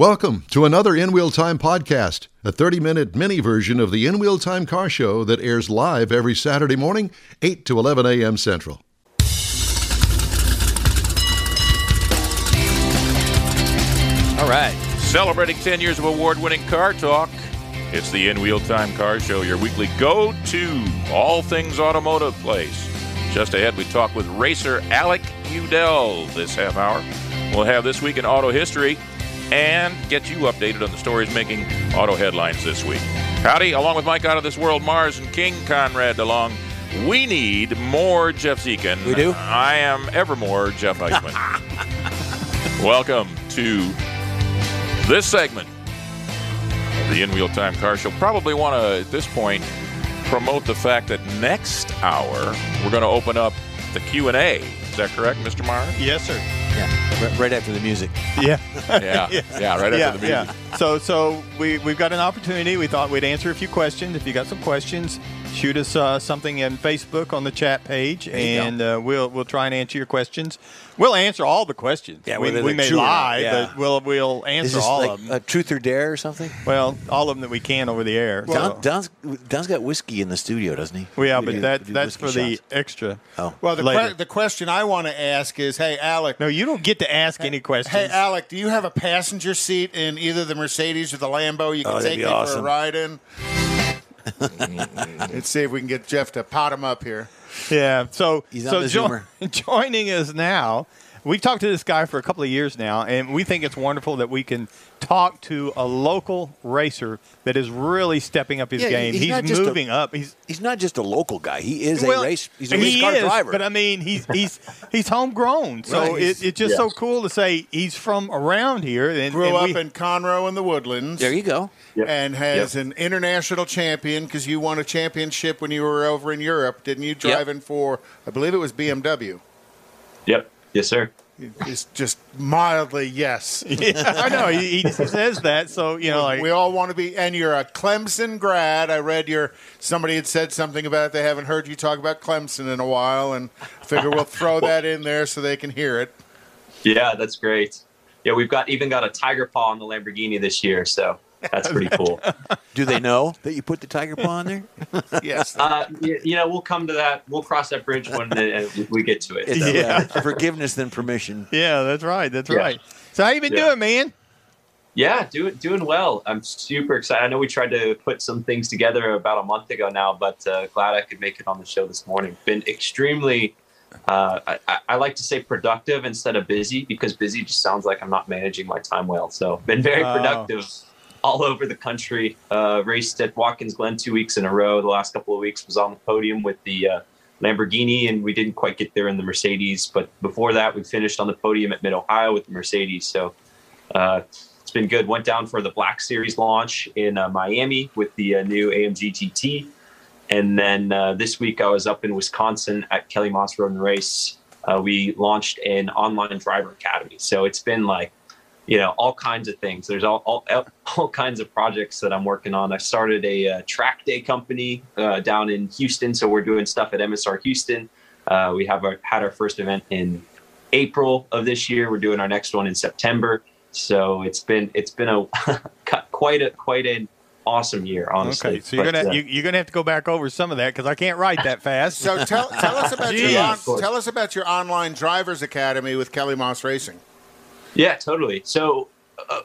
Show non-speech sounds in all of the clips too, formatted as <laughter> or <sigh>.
Welcome to another In Wheel Time podcast, a 30 minute mini version of the In Wheel Time car show that airs live every Saturday morning, 8 to 11 a.m. Central. All right. Celebrating 10 years of award winning car talk. It's the In Wheel Time Car Show, your weekly go to all things automotive place. Just ahead, we talk with racer Alec Udell this half hour. We'll have This Week in Auto History and get you updated on the stories making auto headlines this week. Howdy, along with Mike Out of This World, Mars, and King Conrad DeLong. We need more Jeff Zekin. We do? I am evermore Jeff Eichman. <laughs> Welcome to this segment of the In Wheel Time Car Show. Probably want to, at this point, promote the fact that next hour we're going to open up the Q&A. Is that correct, Mr. Meyer? Yes, sir. Yeah, right, right after the music. <laughs> <laughs> Yeah. Yeah, yeah, right after yeah, the music. yeah. So, so we we've got an opportunity. We thought we'd answer a few questions. If you got some questions, shoot us uh, something in Facebook on the chat page, and uh, we'll we'll try and answer your questions. We'll answer all the questions. Yeah, we, we they're may true or not, lie, yeah. but we'll we'll Is answer this all like of them. a truth or dare or something? well, all of them that we can over the air. Don, so. Don's, Don's got whiskey in the studio, doesn't he? Well, yeah, We but do- that that's whiskey for the extra. Oh. Well, the, que- the question I want to ask is, hey, Alec. No, you don't get to ask any questions. Hey, Alec, do you have a passenger seat in either the Mercedes or the Lambo you can Oh, take be me for a ride in? Mm-hmm. Let's see if we can get Jeff to pot him up here. Yeah. So, He's on so the jo- Zoomer. <laughs> joining us now, we've talked to this guy for a couple of years now, and we think it's wonderful that we can talk to a local racer that is really stepping up his Yeah, game. he's He's, not just a- moving up. He's He's not just a local guy. He is well, a race. He's a he race car is, driver. But I mean, he's he's he's homegrown, so Right, he's- it, it's just so cool to say he's from around here. And, Grew and up we- in Conroe in the Woodlands. there you go. And has an international champion because you won a championship when you were over in Europe, didn't you? Driving for, I believe it was BMW. Yep. Yes, sir. It's just mildly yes. Yeah, <laughs> I know he, he says that, so you know, like we all want to be, and you're a Clemson grad. I read your somebody had said something about it. They haven't heard you talk about Clemson in a while, and figure we'll throw <laughs> that in there so they can hear it. Yeah, that's great. Yeah, we've got even got a tiger paw on the Lamborghini this year, so that's pretty cool. Do they know that you put the tiger paw on there? <laughs> Yes, Uh, you, you know, we'll come to that. We'll cross that bridge when uh, we get to it. So, Yeah. <laughs> forgiveness than permission. yeah, that's right, that's Yeah. right. So how you been Yeah. doing, man? Yeah, doing doing well. I'm super excited. I know we tried to put some things together about a month ago now, but uh, glad I could make it on the show this morning. Been extremely, uh, I- I, I like to say productive instead of busy because busy just sounds like I'm not managing my time well. So been very Oh. All over the country. Uh, raced at Watkins Glen two weeks in a row. The last couple of weeks was on the podium with the uh, Lamborghini, and we didn't quite get there in the Mercedes. But before that, we finished on the podium at Mid Ohio with the Mercedes. So. Uh, it's been good. Went down for the Black Series launch in uh, Miami with the uh, new AMG GT, and then uh, this week I was up in Wisconsin at Kelly Moss Road and Race. We launched an online driver academy, so it's been like, you know, all kinds of things. There's all all, all kinds of projects that I'm working on. I started a uh, track day company uh, down in Houston, so we're doing stuff at MSR Houston. Uh, we have our, had our first event in April of this year. We're doing our next one in September. So it's been it's been a <laughs> quite a quite an awesome year, honestly. Okay, so you're But, gonna uh, you, you're gonna have to go back over some of that because I can't write that fast. So tell, tell us about <laughs> your on, tell us about your online drivers academy with Kelly Moss Racing. Yeah, totally. So,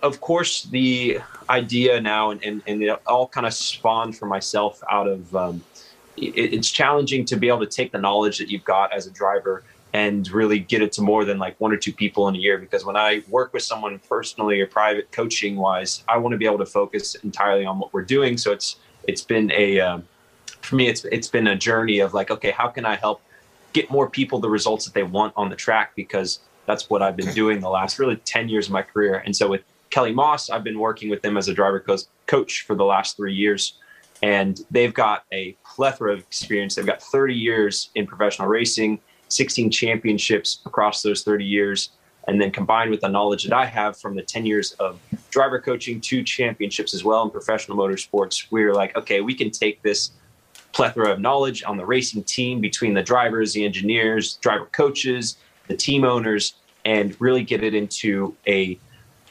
of course, the idea now, and, and, and it all kind of spawned for myself out of um, it, it's challenging to be able to take the knowledge that you've got as a driver and really get it to more than like one or two people in a year. Because when I work with someone personally or private coaching wise, I want to be able to focus entirely on what we're doing. So it's it's been a um, for me, it's it's been a journey of like, okay, how can I help get more people the results that they want on the track? Because that's what I've been doing the last really 10 years of my career. And so with Kelly Moss, I've been working with them as a driver coach coach for the last three years. And they've got a plethora of experience. They've got 30 years in professional racing, 16 championships across those 30 years. And then combined with the knowledge that I have from the 10 years of driver coaching, two championships as well in professional motorsports, We're like, okay, we can take this plethora of knowledge on the racing team between the drivers, the engineers, driver coaches, the team owners, and really get it into a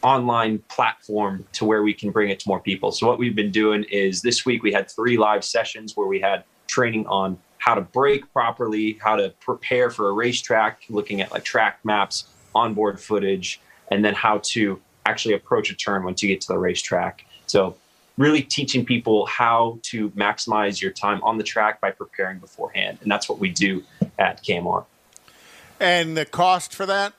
online platform to where we can bring it to more people. So what we've been doing is this week we had three live sessions where we had training on how to brake properly, how to prepare for a racetrack, looking at like track maps, onboard footage, and then how to actually approach a turn once you get to the racetrack. So really teaching people how to maximize your time on the track by preparing beforehand. And that's what we do at KMR. And the cost for that?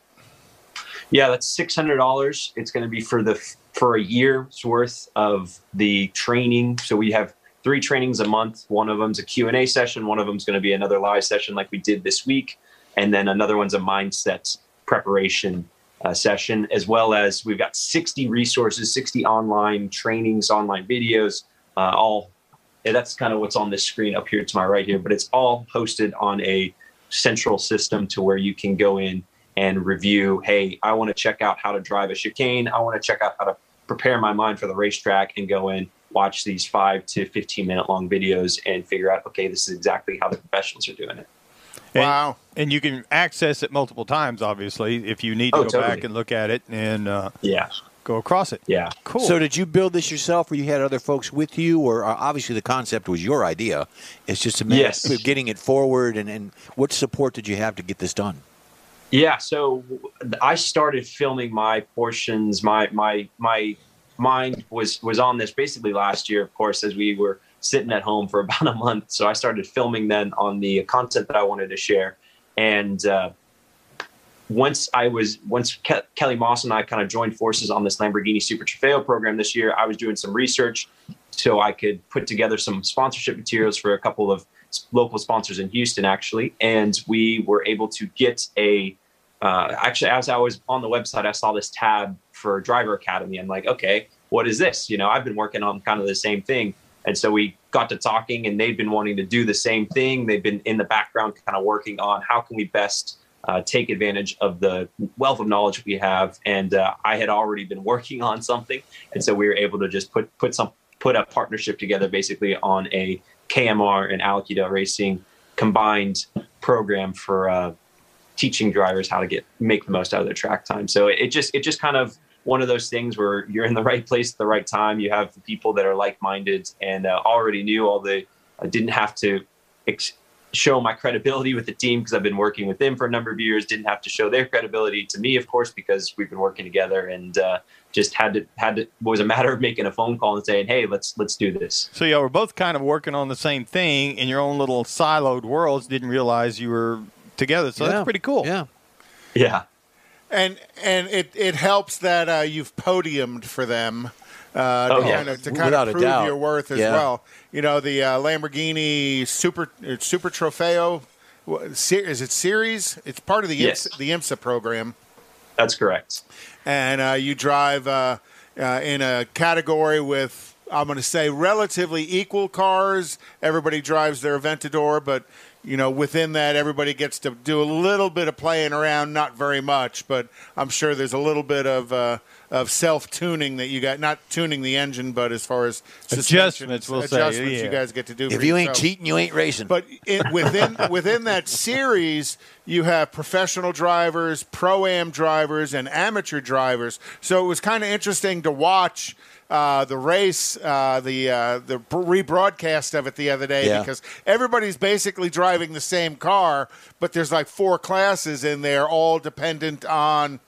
Yeah, that's six hundred dollars. It's going to be for the for a year's worth of the training. So we have three trainings a month. One of them's a Q and A session. One of them's going to be another live session like we did this week, and then another one's a mindset preparation uh, session, as well as we've got sixty resources, sixty online trainings, online videos, uh, all. that's kind of what's on this screen up here to my right here, but it's all hosted on a central system to where you can go in and review hey i want to check out how to drive a chicane i want to check out how to prepare my mind for the racetrack and go in watch these five to 15 minute long videos and figure out okay this is exactly how the professionals are doing it And- Wow. And you can access it multiple times, obviously, if you need to Oh, go totally. back and look at it and uh, yeah go across it. yeah Cool. So did you build this yourself, or you had other folks with you, or uh, obviously the concept was your idea? It's just a matter Yes. of getting it forward, and, and what support did you have to get this done? Yeah, so I started filming my portions. My my my mind was was on this basically last year, of course, as we were sitting at home for <laughs> about a month. So I started filming then on the content that I wanted to share, and uh, once I was once Ke- Kelly Moss and I kind of joined forces on this Lamborghini Super Trofeo program this year, I was doing some research so I could put together some sponsorship materials for a couple of local sponsors in Houston, actually, and we were able to get a. Uh, actually, as I was on the website, I saw this tab for Driver Academy. I'm like, okay, what is this? You know, I've been working on kind of the same thing, and so we got to talking, and they'd been wanting to do the same thing. They've been in the background, kind of working on how can we best uh, take advantage of the wealth of knowledge we have. And uh, I had already been working on something, and so we were able to just put put some put a partnership together, basically on a KMR and Alec Udell Racing combined program for uh, teaching drivers how to get make the most out of their track time. So it just it just kind of one of those things where you're in the right place at the right time. You have the people that are like minded and uh, already knew all the. I didn't have to ex- show my credibility with the team because I've been working with them for a number of years. Didn't have to show their credibility to me, of course, because we've been working together and uh, just had to had to it was a matter of making a phone call and saying, "Hey, let's let's do this." So y'all were both kind of working on the same thing in your own little siloed worlds. Didn't realize you were together. So Yeah. that's pretty cool. Yeah. Yeah. And and it, it helps that uh, you've podiumed for them uh, Oh, to yeah. kind of to kind Without of prove doubt. your worth as Yeah. well. You know the uh, Lamborghini Super uh, Super Trofeo. Is it series? It's part of the Yes. IMSA, the IMSA program, That's correct. and uh, you drive uh, uh, in a category with I'm going to say relatively equal cars. Everybody drives their Aventador, but you know within that, everybody gets to do a little bit of playing around. Not very much, but I'm sure there's a little bit of uh, of self tuning that you got. Not tuning the engine, but as far as suspension, Adjustments, we'll say, adjustments yeah. you guys get to do. If you ain't yourself. cheating, you ain't racing. But it, within <laughs> within that series, you have professional drivers, pro am drivers, and amateur drivers. So it was kind of interesting to watch uh, the race, uh, the uh, the rebroadcast of it the other day Yeah. because everybody's basically driving the same car, but there's like four classes in there, all dependent on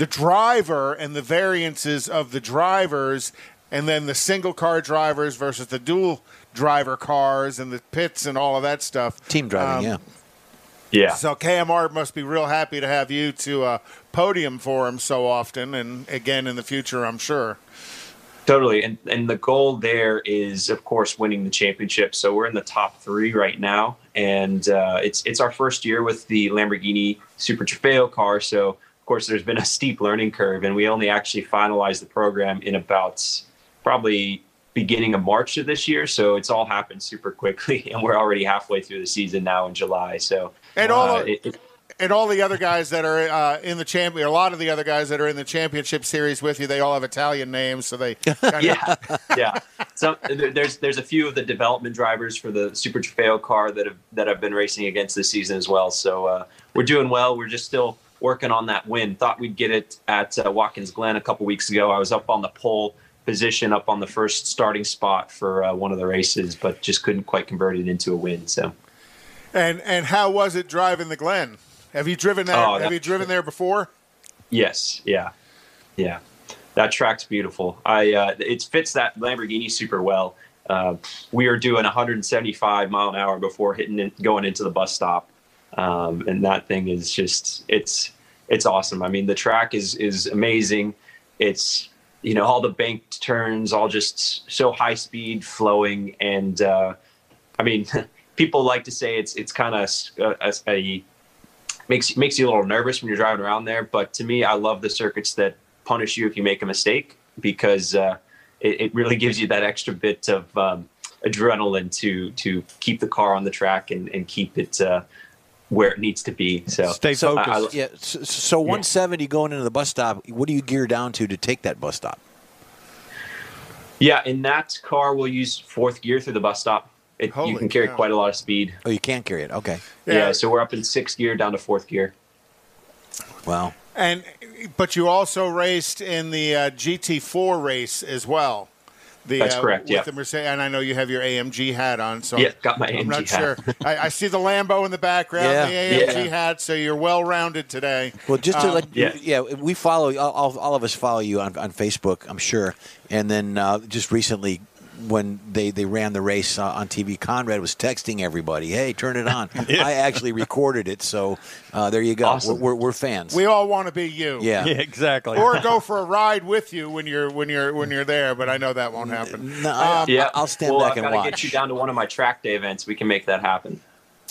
the driver and the variances of the drivers, and then the single car drivers versus the dual driver cars and the pits and all of that stuff. Team driving, Um, yeah. Yeah. So KMR must be real happy to have you to uh, podium for him so often, and again in the future, I'm sure. Totally, and and the goal there is, of course, winning the championship. So we're in the top three right now, and uh, it's it's our first year with the Lamborghini Super Trofeo car. So of course, there's been a steep learning curve, and we only actually finalized the program in about probably beginning of March of this year. So it's all happened super quickly, <laughs> and we're already halfway through the season now in July. So And all uh, of- it, it, And all the other guys that are uh, in the champion, a lot of the other guys that are in the championship series with you, they all have Italian names, so they <laughs> kind of yeah, yeah. So there's there's a few of the development drivers for the Super Trofeo car that have that I've been racing against this season as well. So uh, we're doing well. We're just still working on that win. Thought we'd get it at uh, Watkins Glen a couple weeks ago. I was up on the pole position, up on the first starting spot for uh, one of the races, but just couldn't quite convert it into a win. So, And and how was it driving the Glen? Have you driven there? Oh, have you driven there before? yes, yeah, yeah, that track's beautiful. I uh, it fits that Lamborghini super well. Uh, we are doing 175 mile an hour before hitting it, going into the bus stop, um, and that thing is just it's it's awesome. I mean, the track is is amazing. It's you know all the banked turns, all just so high speed, flowing, and uh, I mean, <laughs> people like to say it's it's kind of a, a makes makes you a little nervous when you're driving around there. But to me, I love the circuits that punish you if you make a mistake because uh, it, it really gives you that extra bit of um, adrenaline to to keep the car on the track and, and keep it uh, where it needs to be. So Stay So, focused. I- I- yeah, so, so 170 going into the bus stop. What do you gear down to to take that bus stop? yeah, in that car, we'll use fourth gear through the bus stop. It, you can carry cow. quite a lot of speed. Oh, you can't carry it. Okay. Yeah. so we're up in sixth gear down to fourth gear. Wow. And but you also raced in the uh, GT4 race as well. The, That's uh, correct, With yeah. the Mercedes, and I know you have your AMG hat on. So Yeah, got my I'm AMG not hat. sure. <laughs> I, I see the Lambo in the background, Yeah. the AMG Yeah. hat. So you're well rounded today. Well, just to Um, let yeah. yeah. yeah, we follow all, all, all of us follow you on, on Facebook, I'm sure. And then uh, just recently, when they, they ran the race uh, on TV, Conrad was texting everybody, "Hey, turn it on." <laughs> I actually recorded it, so uh, there you go. Awesome. We're, we're, we're fans. We all want to be you. yeah. <laughs> yeah, exactly. Or go for a ride with you when you're when you're when you're there, but I know that won't happen. No, I, Yeah, I'll stand well, back I've and gotta watch. get you down to one of my track day events. We can make that happen.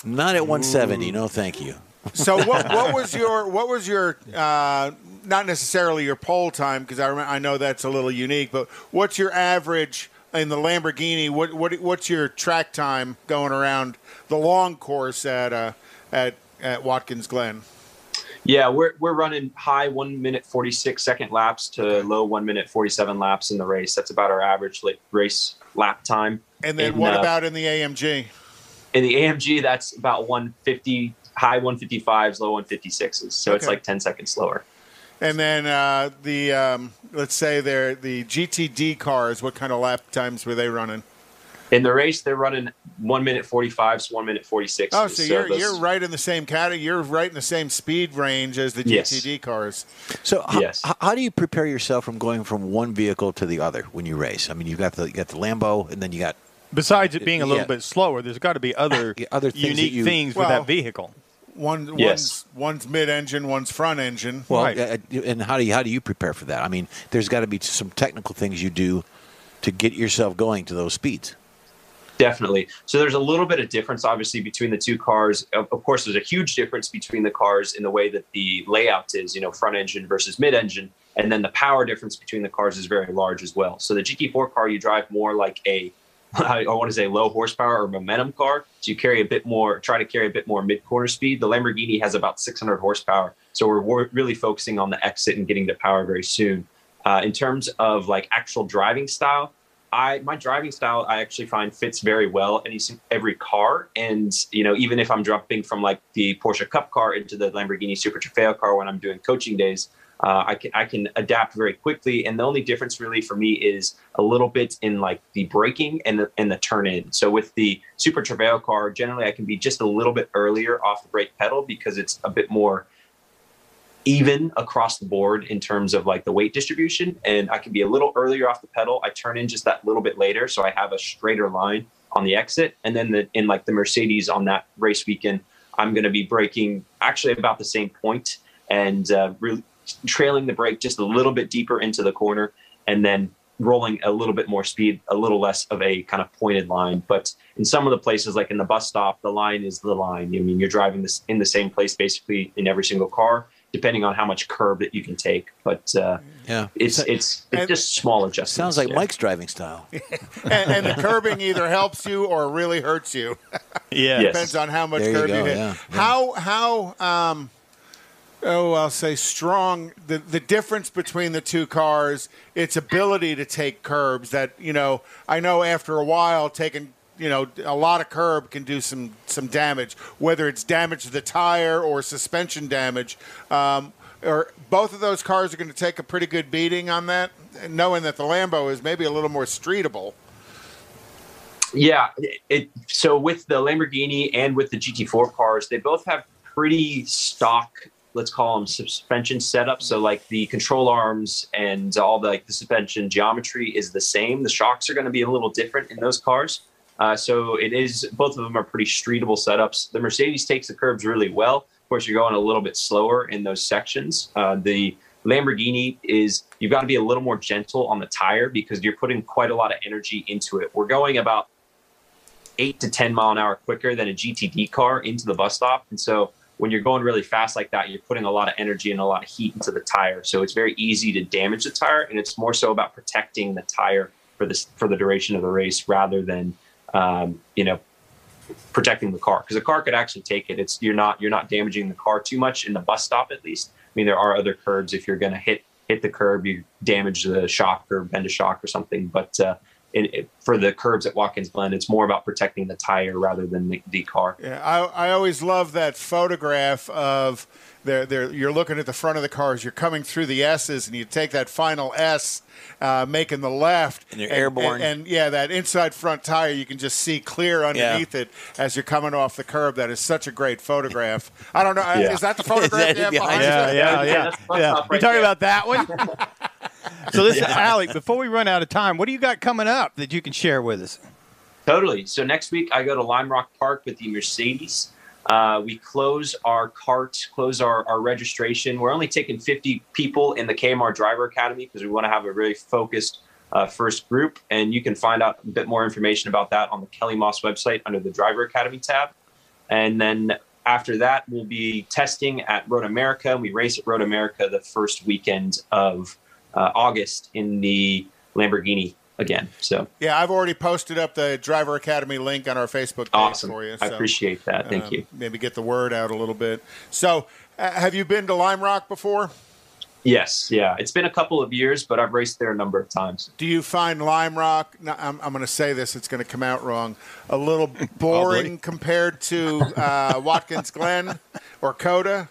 Not at 170. No, thank you. So <laughs> what what was your what was your uh, not necessarily your pole time because I remember, I know that's a little unique, but what's your average in the Lamborghini? What what what's your track time going around the long course at uh, at at Watkins Glen? Yeah, we're we're running high one minute forty six second laps to low one minute forty seven laps in the race. That's about our average race lap time. And then In, what uh, about in the AMG? in the AMG? That's about one fifty high one fifty fives, low one fifty sixes. So it's like ten seconds slower. And then uh, the um, let's say they're the GTD cars. What kind of lap times were they running? In the race, they're running one minute forty fives, one minute forty six. Oh, so, you're you're right in the same category. You're right in the same speed range as the Yes. GTD cars. So, h- Yes. h- how do you prepare yourself from going from one vehicle to the other when you race? I mean, you've got the you got the Lambo, and then you got Besides it being a little Yeah. bit slower, there's got to be other, <laughs> other things unique you- things with that vehicle. One Yes. one's one's mid-engine, one's front-engine. well, Right. uh, and how do you how do you prepare for that? I mean, there's got to be some technical things you do to get yourself going to those speeds. Definitely. So there's a little bit of difference, obviously, between the two cars. Of, of course, there's a huge difference between the cars in the way that the layout is, you know, front engine versus mid engine. And then the power difference between the cars is very large as well. So the GT4 car, you drive more like a, I want to say low horsepower or momentum car. So you carry a bit more, try to carry a bit more mid corner speed. The Lamborghini has about 600 horsepower. So we're, we're really focusing on the exit and getting the power very soon. Uh, in terms of like actual driving style, I my driving style I actually find fits very well each- every car, and you know even if I'm jumping from like the Porsche Cup car into the Lamborghini Super Trofeo car when I'm doing coaching days, uh, I can I can adapt very quickly. And the only difference really for me is a little bit in like the braking and the and the turn in. So with the Super Trofeo car, generally I can be just a little bit earlier off the brake pedal because it's a bit more even across the board in terms of like the weight distribution and i can be a little earlier off the pedal i turn in just that little bit later so i have a straighter line on the exit and then the, in like the mercedes on that race weekend i'm going to be braking actually about the same point and uh, really trailing the brake just a little bit deeper into the corner and then rolling a little bit more speed a little less of a kind of pointed line but in some of the places like in the bus stop the line is the line i mean you're driving this in the same place basically in every single car depending on how much curb that you can take. But uh, Yeah, it's it's it's And- just small adjustments. sounds like yeah. Mike's driving style. <laughs> and, and the curbing either helps you or really hurts you. <laughs> Yeah. Yes. Depends on how much There you curb go, hit. yeah, yeah. How how um oh I'll say strong the the difference between the two cars, its ability to take curbs that, you know, I know after a while taking you know a lot of curb can do some some damage, whether it's damage to the tire or suspension damage. Um, or both of those cars are going to take a pretty good beating on that, knowing that the Lambo is maybe a little more streetable. Yeah, it, so with the Lamborghini and with the GT4 cars, they both have pretty stock, let's call them suspension setups. So like the control arms and all the like the suspension geometry is the same. The shocks are going to be a little different in those cars. Uh, so it is both of them are pretty streetable setups. The Mercedes takes the curbs really well. Of course, you're going a little bit slower in those sections. Uh, the Lamborghini is you've got to be a little more gentle on the tire because you're putting quite a lot of energy into it. We're going about eight to 10 mile an hour quicker than a GTD car into the bus stop. And so when you're going really fast like that, you're putting a lot of energy and a lot of heat into the tire. So it's very easy to damage the tire. And it's more so about protecting the tire for this, for the duration of the race rather than, um, you know, protecting the car because the car could actually take it. It's, you're not, you're not damaging the car too much in the bus stop, at least. I mean, there are other curbs. If you're going to hit, hit the curb, you damage the shock or bend a shock or something. But, uh, it, for the curbs at Watkins Glen, it's more about protecting the tire rather than the, the car. Yeah, I, I always love that photograph of there. There, you're looking at the front of the cars. You're coming through the S's, and you take that final S, uh, making the left, and you're airborne. And, and, yeah, that inside front tire, you can just see clear underneath Yeah. it as you're coming off the curb. That is such a great photograph. I don't know. uh, Yeah. Is that the <laughs> photograph? That you behind behind you? you? Yeah, yeah, <laughs> Yeah, yeah. that's yeah. stop You right talking there. about that one? <laughs> so this is Alec, before we run out of time, what do you got coming up that you can share with us? Totally. So next week I go to Lime Rock Park with the Mercedes. Uh, we close our cart, close our, our registration. We're only taking 50 people in the KMR Driver Academy because we want to have a really focused uh, first group. And you can find out a bit more information about that on the Kelly Moss website under the Driver Academy tab. And then after that, we'll be testing at Road America. We race at Road America the first weekend of uh, August in the Lamborghini again. So Yeah, I've already posted up the Driver Academy link on our Facebook page awesome. for you. I so, appreciate that. Thank uh, you. Maybe get the word out a little bit. So, uh, have you been to Lime Rock before? Yes, yeah. It's been a couple of years, but I've raced there a number of times. Do you find Lime Rock? No, I'm, I'm going to say this; it's going to come out wrong. A little <laughs> boring compared to uh, Watkins Glen or COTA.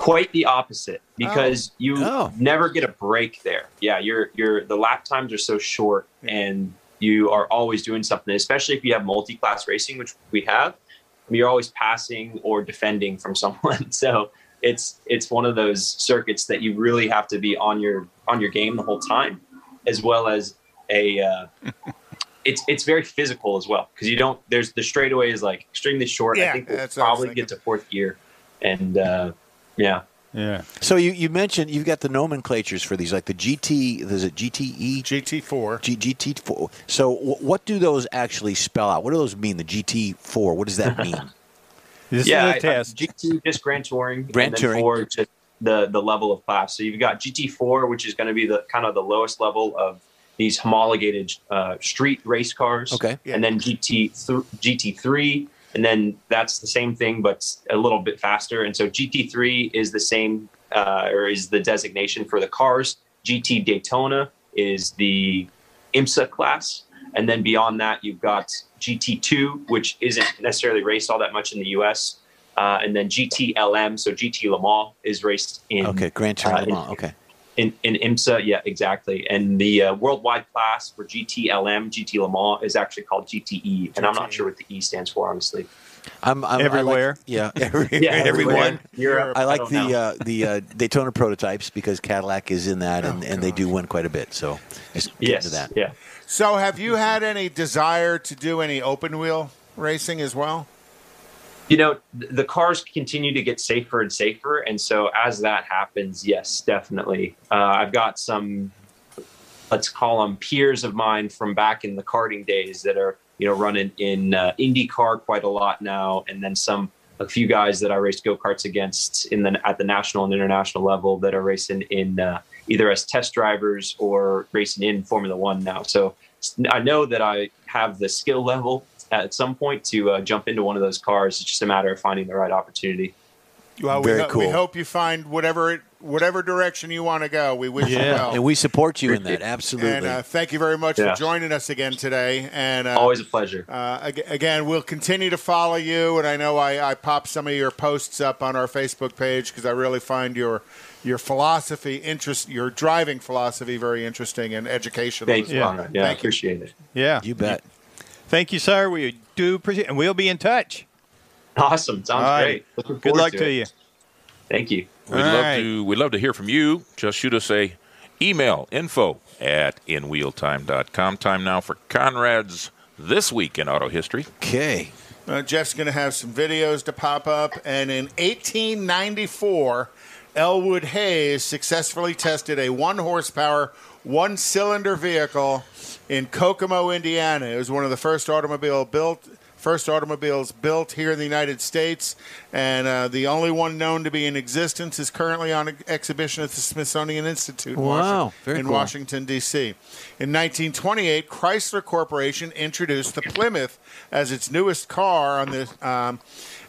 Quite the opposite because you Oh. never get a break there. Yeah, you're you're the lap times are so short and you are always doing something, especially if you have multi-class racing, which we have. You're always passing or defending from <laughs> someone. So it's it's one of those circuits that you really have to be on your on your game the whole time, as well as a uh, <laughs> it's it's very physical as well because you don't there's the straightaway is like extremely short. Yeah, I think we'll that's what I was probably get to fourth gear, and uh, yeah, Yeah. So you, you mentioned you've got the nomenclatures for these, like the GT. Is it GTE? GT4. G, GT4. So w- what do those actually spell out? What do those mean? The GT4. What does that <laughs> mean? This yeah. is I- a test. GT just Grand Touring, Grand Touring. four just the the level of class. So you've got GT4, which is going to be the kind of the lowest level of these homologated uh, street race cars. Okay. Yeah. And then GT th- GT3, and then that's the same thing, but a little bit faster. And so GT3 is the same, uh, or is the designation for the cars. GT Daytona is the IMSA class. And then beyond that, you've got GT2, which isn't necessarily raced all that much in the US. Uh, and then GTLM, so GT Le Mans is raced in Okay, Grand uh, Touring. in- okay. In, in IMSA, yeah, exactly. And the uh, worldwide class for GTLM, GT Le Mans is actually called GTE, and I'm not sure what the E stands for, honestly. I'm, I'm I like- Everywhere. yeah, <laughs> every, Yeah, everyone. Europe. I like don't the uh, the uh, Daytona prototypes because Cadillac is in that, and, Oh, and they do win quite a bit. So let's get yes, into that. yeah. So, have you had any desire to do any open wheel racing as well? You know, the cars continue to get safer and safer, and so as that happens, yes, definitely. Uh, I've got some, let's call them peers of mine from back in the karting days that are you know running in uh, IndyCar quite a lot now, and then some a few guys that I raced go karts against in the at the national and international level that are racing in uh, either as test drivers or racing in Formula One now. So i know that I have the skill level at some point to uh, jump into one of those cars. It's just a matter of finding the right opportunity. Well, Very we, ho- we hope you find whatever it whatever direction you want to go. We wish you well. And we support you in that. Absolutely. And uh, thank you very much Yeah. for joining us again today. And uh, Always a pleasure. uh, again, we'll continue to follow you. And I know I, I pop some of your posts up on our Facebook page because I really find your your philosophy interest, your driving philosophy, very interesting and educational. Thank as you. well. Conrad. Yeah, I Thank you. appreciate it. Yeah. you bet. Thank you, sir. We do appreciate and we'll be in touch. Awesome. Sounds All right. great. Looking Good luck to, to you. Thank you. We'd All love right. to we'd love to hear from you. Just shoot us a email info at inwheeltime.com. Time now for Conrad's This Week in Auto History. Okay. Uh, Jeff's going to have some videos to pop up. And in 1894, Elwood Haynes successfully tested a one horsepower, one cylinder vehicle in Kokomo, Indiana. It was one of the first automobile built. First automobiles built here in the United States, and uh, the only one known to be in existence is currently on exhibition at the Smithsonian Institute in Wow, Washington, in cool. Washington D.C. In 1928, Chrysler Corporation introduced the Plymouth as its newest car on the um,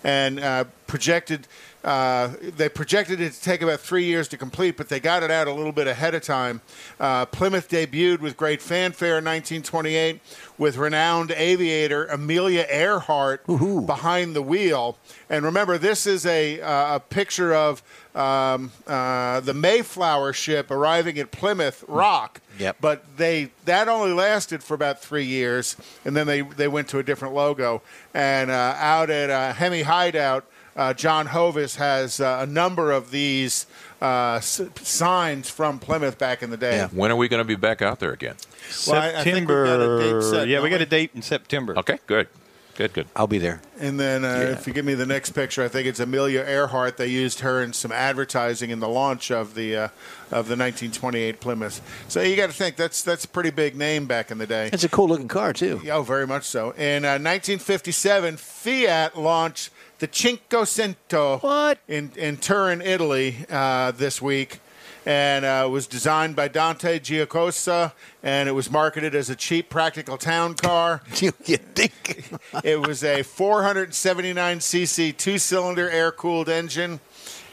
and uh, projected. Uh, they projected it to take about three years to complete, but they got it out a little bit ahead of time. Uh, Plymouth debuted with great fanfare in 1928 with renowned aviator Amelia Earhart behind the wheel. And remember, this is a, uh, a picture of um, uh, the Mayflower ship arriving at Plymouth Rock. Yep. But they that only lasted for about three years, and then they, they went to a different logo. And uh, out at uh, Hemi Hideout, uh, John Hovis has uh, a number of these uh, s- signs from Plymouth back in the day. Yeah. When are we going to be back out there again? Well, I- I think we've got a date September. set, yeah, don't we got a date in September. Okay, good. Good, good. I'll be there. And then uh, if you give me the next picture, I think it's Amelia Earhart. They used her in some advertising in the launch of the uh, of the 1928 Plymouth. So you got to think that's that's a pretty big name back in the day. It's a cool looking car too. Oh, very much so. In uh, 1957, Fiat launched the Cinquecento What? in in Turin, Italy, uh, this week, and uh, was designed by Dante Giacosa, and it was marketed as a cheap, practical town car. <laughs> you think? it was a 479 cc two-cylinder air-cooled engine.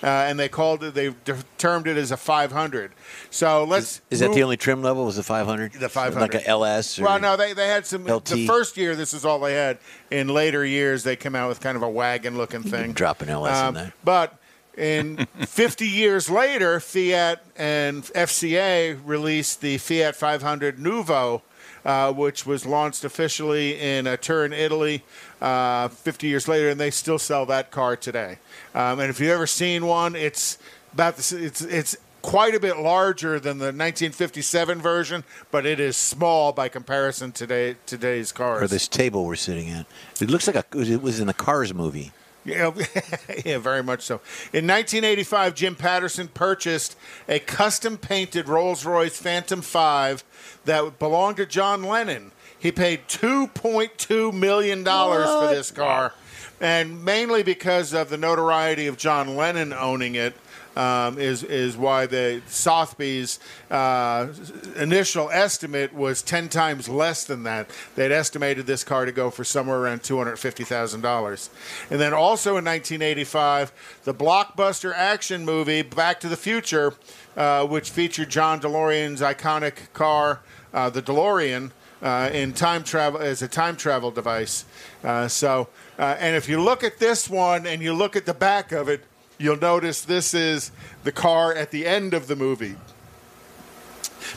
Uh, and they called it. They termed it as a 500. So let's. Is that the only trim level? Was the 500? The 500. Like a LS? Or Well, no, they, they had some. LT. The first year, this is all they had. In later years, they came out with kind of a wagon-looking thing. drop an LS in Um, there. But in <laughs> 50 years later, Fiat and FCA released the Fiat 500 Nuvo, uh, which was launched officially in uh, Turin, Italy, uh, 50 years later, and they still sell that car today. Um, and if you've ever seen one, it's about the, it's it's quite a bit larger than the 1957 version, but it is small by comparison to today, today's cars. Or this table we're sitting at. It looks like a, it was in the Cars movie. Yeah, <laughs> yeah, very much so. In 1985, Jim Pattison purchased a custom painted Rolls Royce Phantom 5 that belonged to John Lennon. He paid $2.2 million for this car, and mainly because of the notoriety of John Lennon owning it. Um, is is why the Sotheby's uh, initial estimate was ten times less than that. They'd estimated this car to go for somewhere around two hundred fifty thousand dollars. And then also in 1985, the blockbuster action movie Back to the Future, uh, which featured John DeLorean's iconic car, uh, the DeLorean. Uh, in time travel as a time travel device, uh, so uh, and if you look at this one and you look at the back of it, you'll notice this is the car at the end of the movie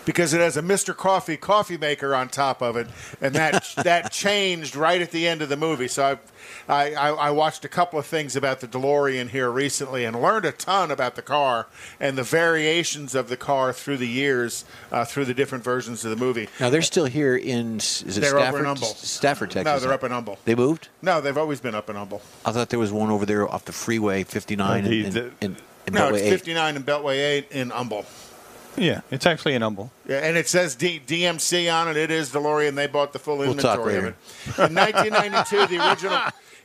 because it has a Mr. Coffee coffee maker on top of it, and that <laughs> that changed right at the end of the movie. So I've, I, I I watched a couple of things about the DeLorean here recently and learned a ton about the car and the variations of the car through the years, uh, through the different versions of the movie. Now they're still here in is it They're over in Stafford? Humble. Stafford, Texas. No, they're up in Humble. They moved. No, they've always been up in Humble. I thought there was one over there off the freeway, 59 Oh, the- and, the- and, and, and No, Beltway it's 8. 59 and Beltway 8 in Humble. Yeah, it's actually an humble. Yeah, and it says D- DMC on it. It is DeLorean. They bought the full We'll talk inventory of later. it. In 1992, the original.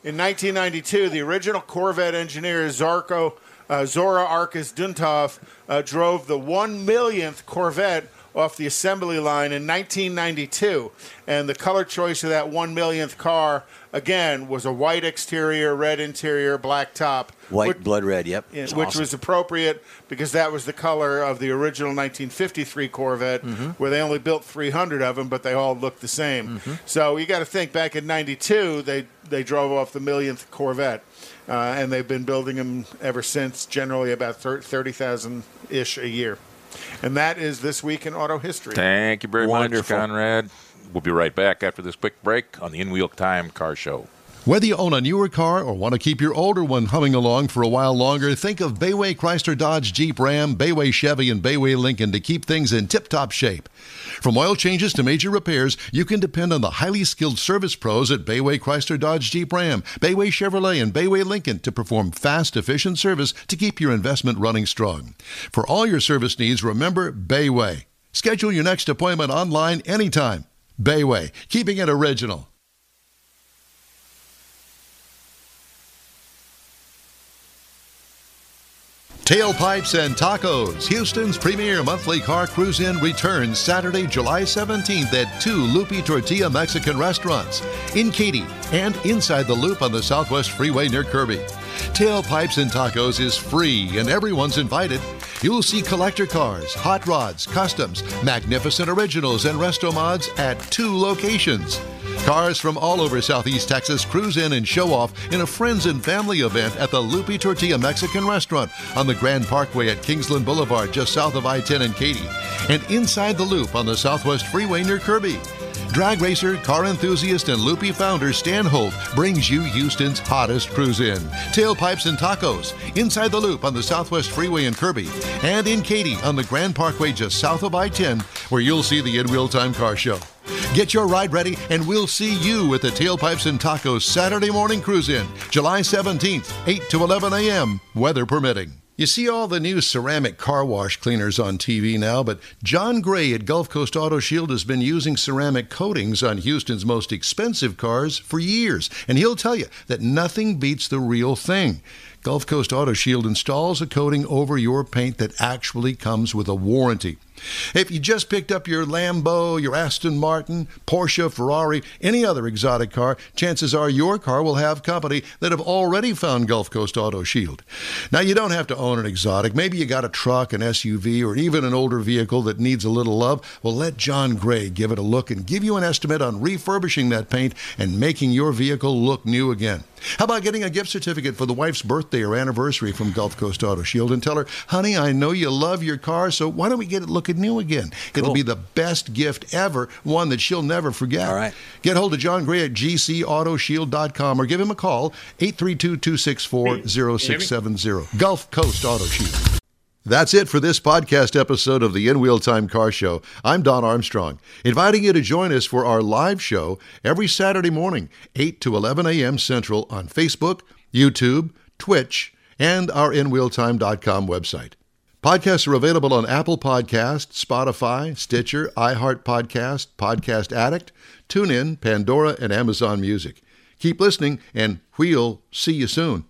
In 1992, the original Corvette engineer Zarko uh, Zora Arkus Duntov uh, drove the one millionth Corvette off the assembly line in 1992. And the color choice of that one millionth car, again, was a white exterior, red interior, black top. White which, blood red. Yep. yeah, which awesome. was appropriate because that was the color of the original 1953 Corvette, Mm-hmm. where they only built 300 of them, but they all looked the same. Mm-hmm. So you got to think back in '92, they they drove off the millionth Corvette, uh, and they've been building them ever since. Generally, about 30,000 ish a year. And that is this week in auto history. Thank you very Wonderful. much, Conrad. We'll be right back after this quick break on the In Wheel Time Car Show. Whether you own a newer car or want to keep your older one humming along for a while longer, think of Bayway Chrysler Dodge Jeep Ram, Bayway Chevy, and Bayway Lincoln to keep things in tip top shape. From oil changes to major repairs, you can depend on the highly skilled service pros at Bayway Chrysler Dodge Jeep Ram, Bayway Chevrolet, and Bayway Lincoln to perform fast, efficient service to keep your investment running strong. For all your service needs, remember Bayway. Schedule your next appointment online anytime. Bayway, keeping it original. Tailpipes and Tacos, Houston's premier monthly car cruise in returns Saturday, July 17th at two Lupe Tortilla Mexican restaurants in Katy and inside the loop on the Southwest Freeway near Kirby. Tailpipes and Tacos is free and everyone's invited. You'll see collector cars, hot rods, customs, magnificent originals, and resto mods at two locations. Cars from all over Southeast Texas cruise in and show off in a friends and family event at the Lupe Tortilla Mexican Restaurant on the Grand Parkway at Kingsland Boulevard, just south of I 10 and Katy, and inside the loop on the Southwest Freeway near Kirby. Drag racer, car enthusiast, and Lupe founder Stan Holt brings you Houston's hottest cruise in. Tailpipes and tacos, inside the loop on the Southwest Freeway in Kirby, and in Katy on the Grand Parkway just south of I 10, where you'll see the In Wheel Time Car Show. Get your ride ready, and we'll see you at the Tailpipes and Tacos Saturday morning cruise in, July 17th, 8 to 11 a.m., weather permitting. You see all the new ceramic car wash cleaners on TV now, but John Gray at Gulf Coast Auto Shield has been using ceramic coatings on Houston's most expensive cars for years, and he'll tell you that nothing beats the real thing. Gulf Coast Auto Shield installs a coating over your paint that actually comes with a warranty. If you just picked up your Lambo, your Aston Martin, Porsche, Ferrari, any other exotic car, chances are your car will have company that have already found Gulf Coast Auto Shield. Now, you don't have to own an exotic. Maybe you got a truck, an SUV, or even an older vehicle that needs a little love. Well, let John Gray give it a look and give you an estimate on refurbishing that paint and making your vehicle look new again. How about getting a gift certificate for the wife's birthday or anniversary from Gulf Coast Auto Shield and tell her, honey, I know you love your car, so why don't we get it looking new again? It'll be the best gift ever, one that she'll never forget. All right. Get hold of John Gray at gcautoshield.com or give him a call, 832 264 0670. Gulf Coast Auto Shield. That's it for this podcast episode of the In Wheel Time Car Show. I'm Don Armstrong, inviting you to join us for our live show every Saturday morning, 8 to 11 a.m. Central on Facebook, YouTube, Twitch, and our InWheelTime.com website. Podcasts are available on Apple Podcast, Spotify, Stitcher, iHeart Podcast, Podcast Addict, TuneIn, Pandora, and Amazon Music. Keep listening, and we'll see you soon.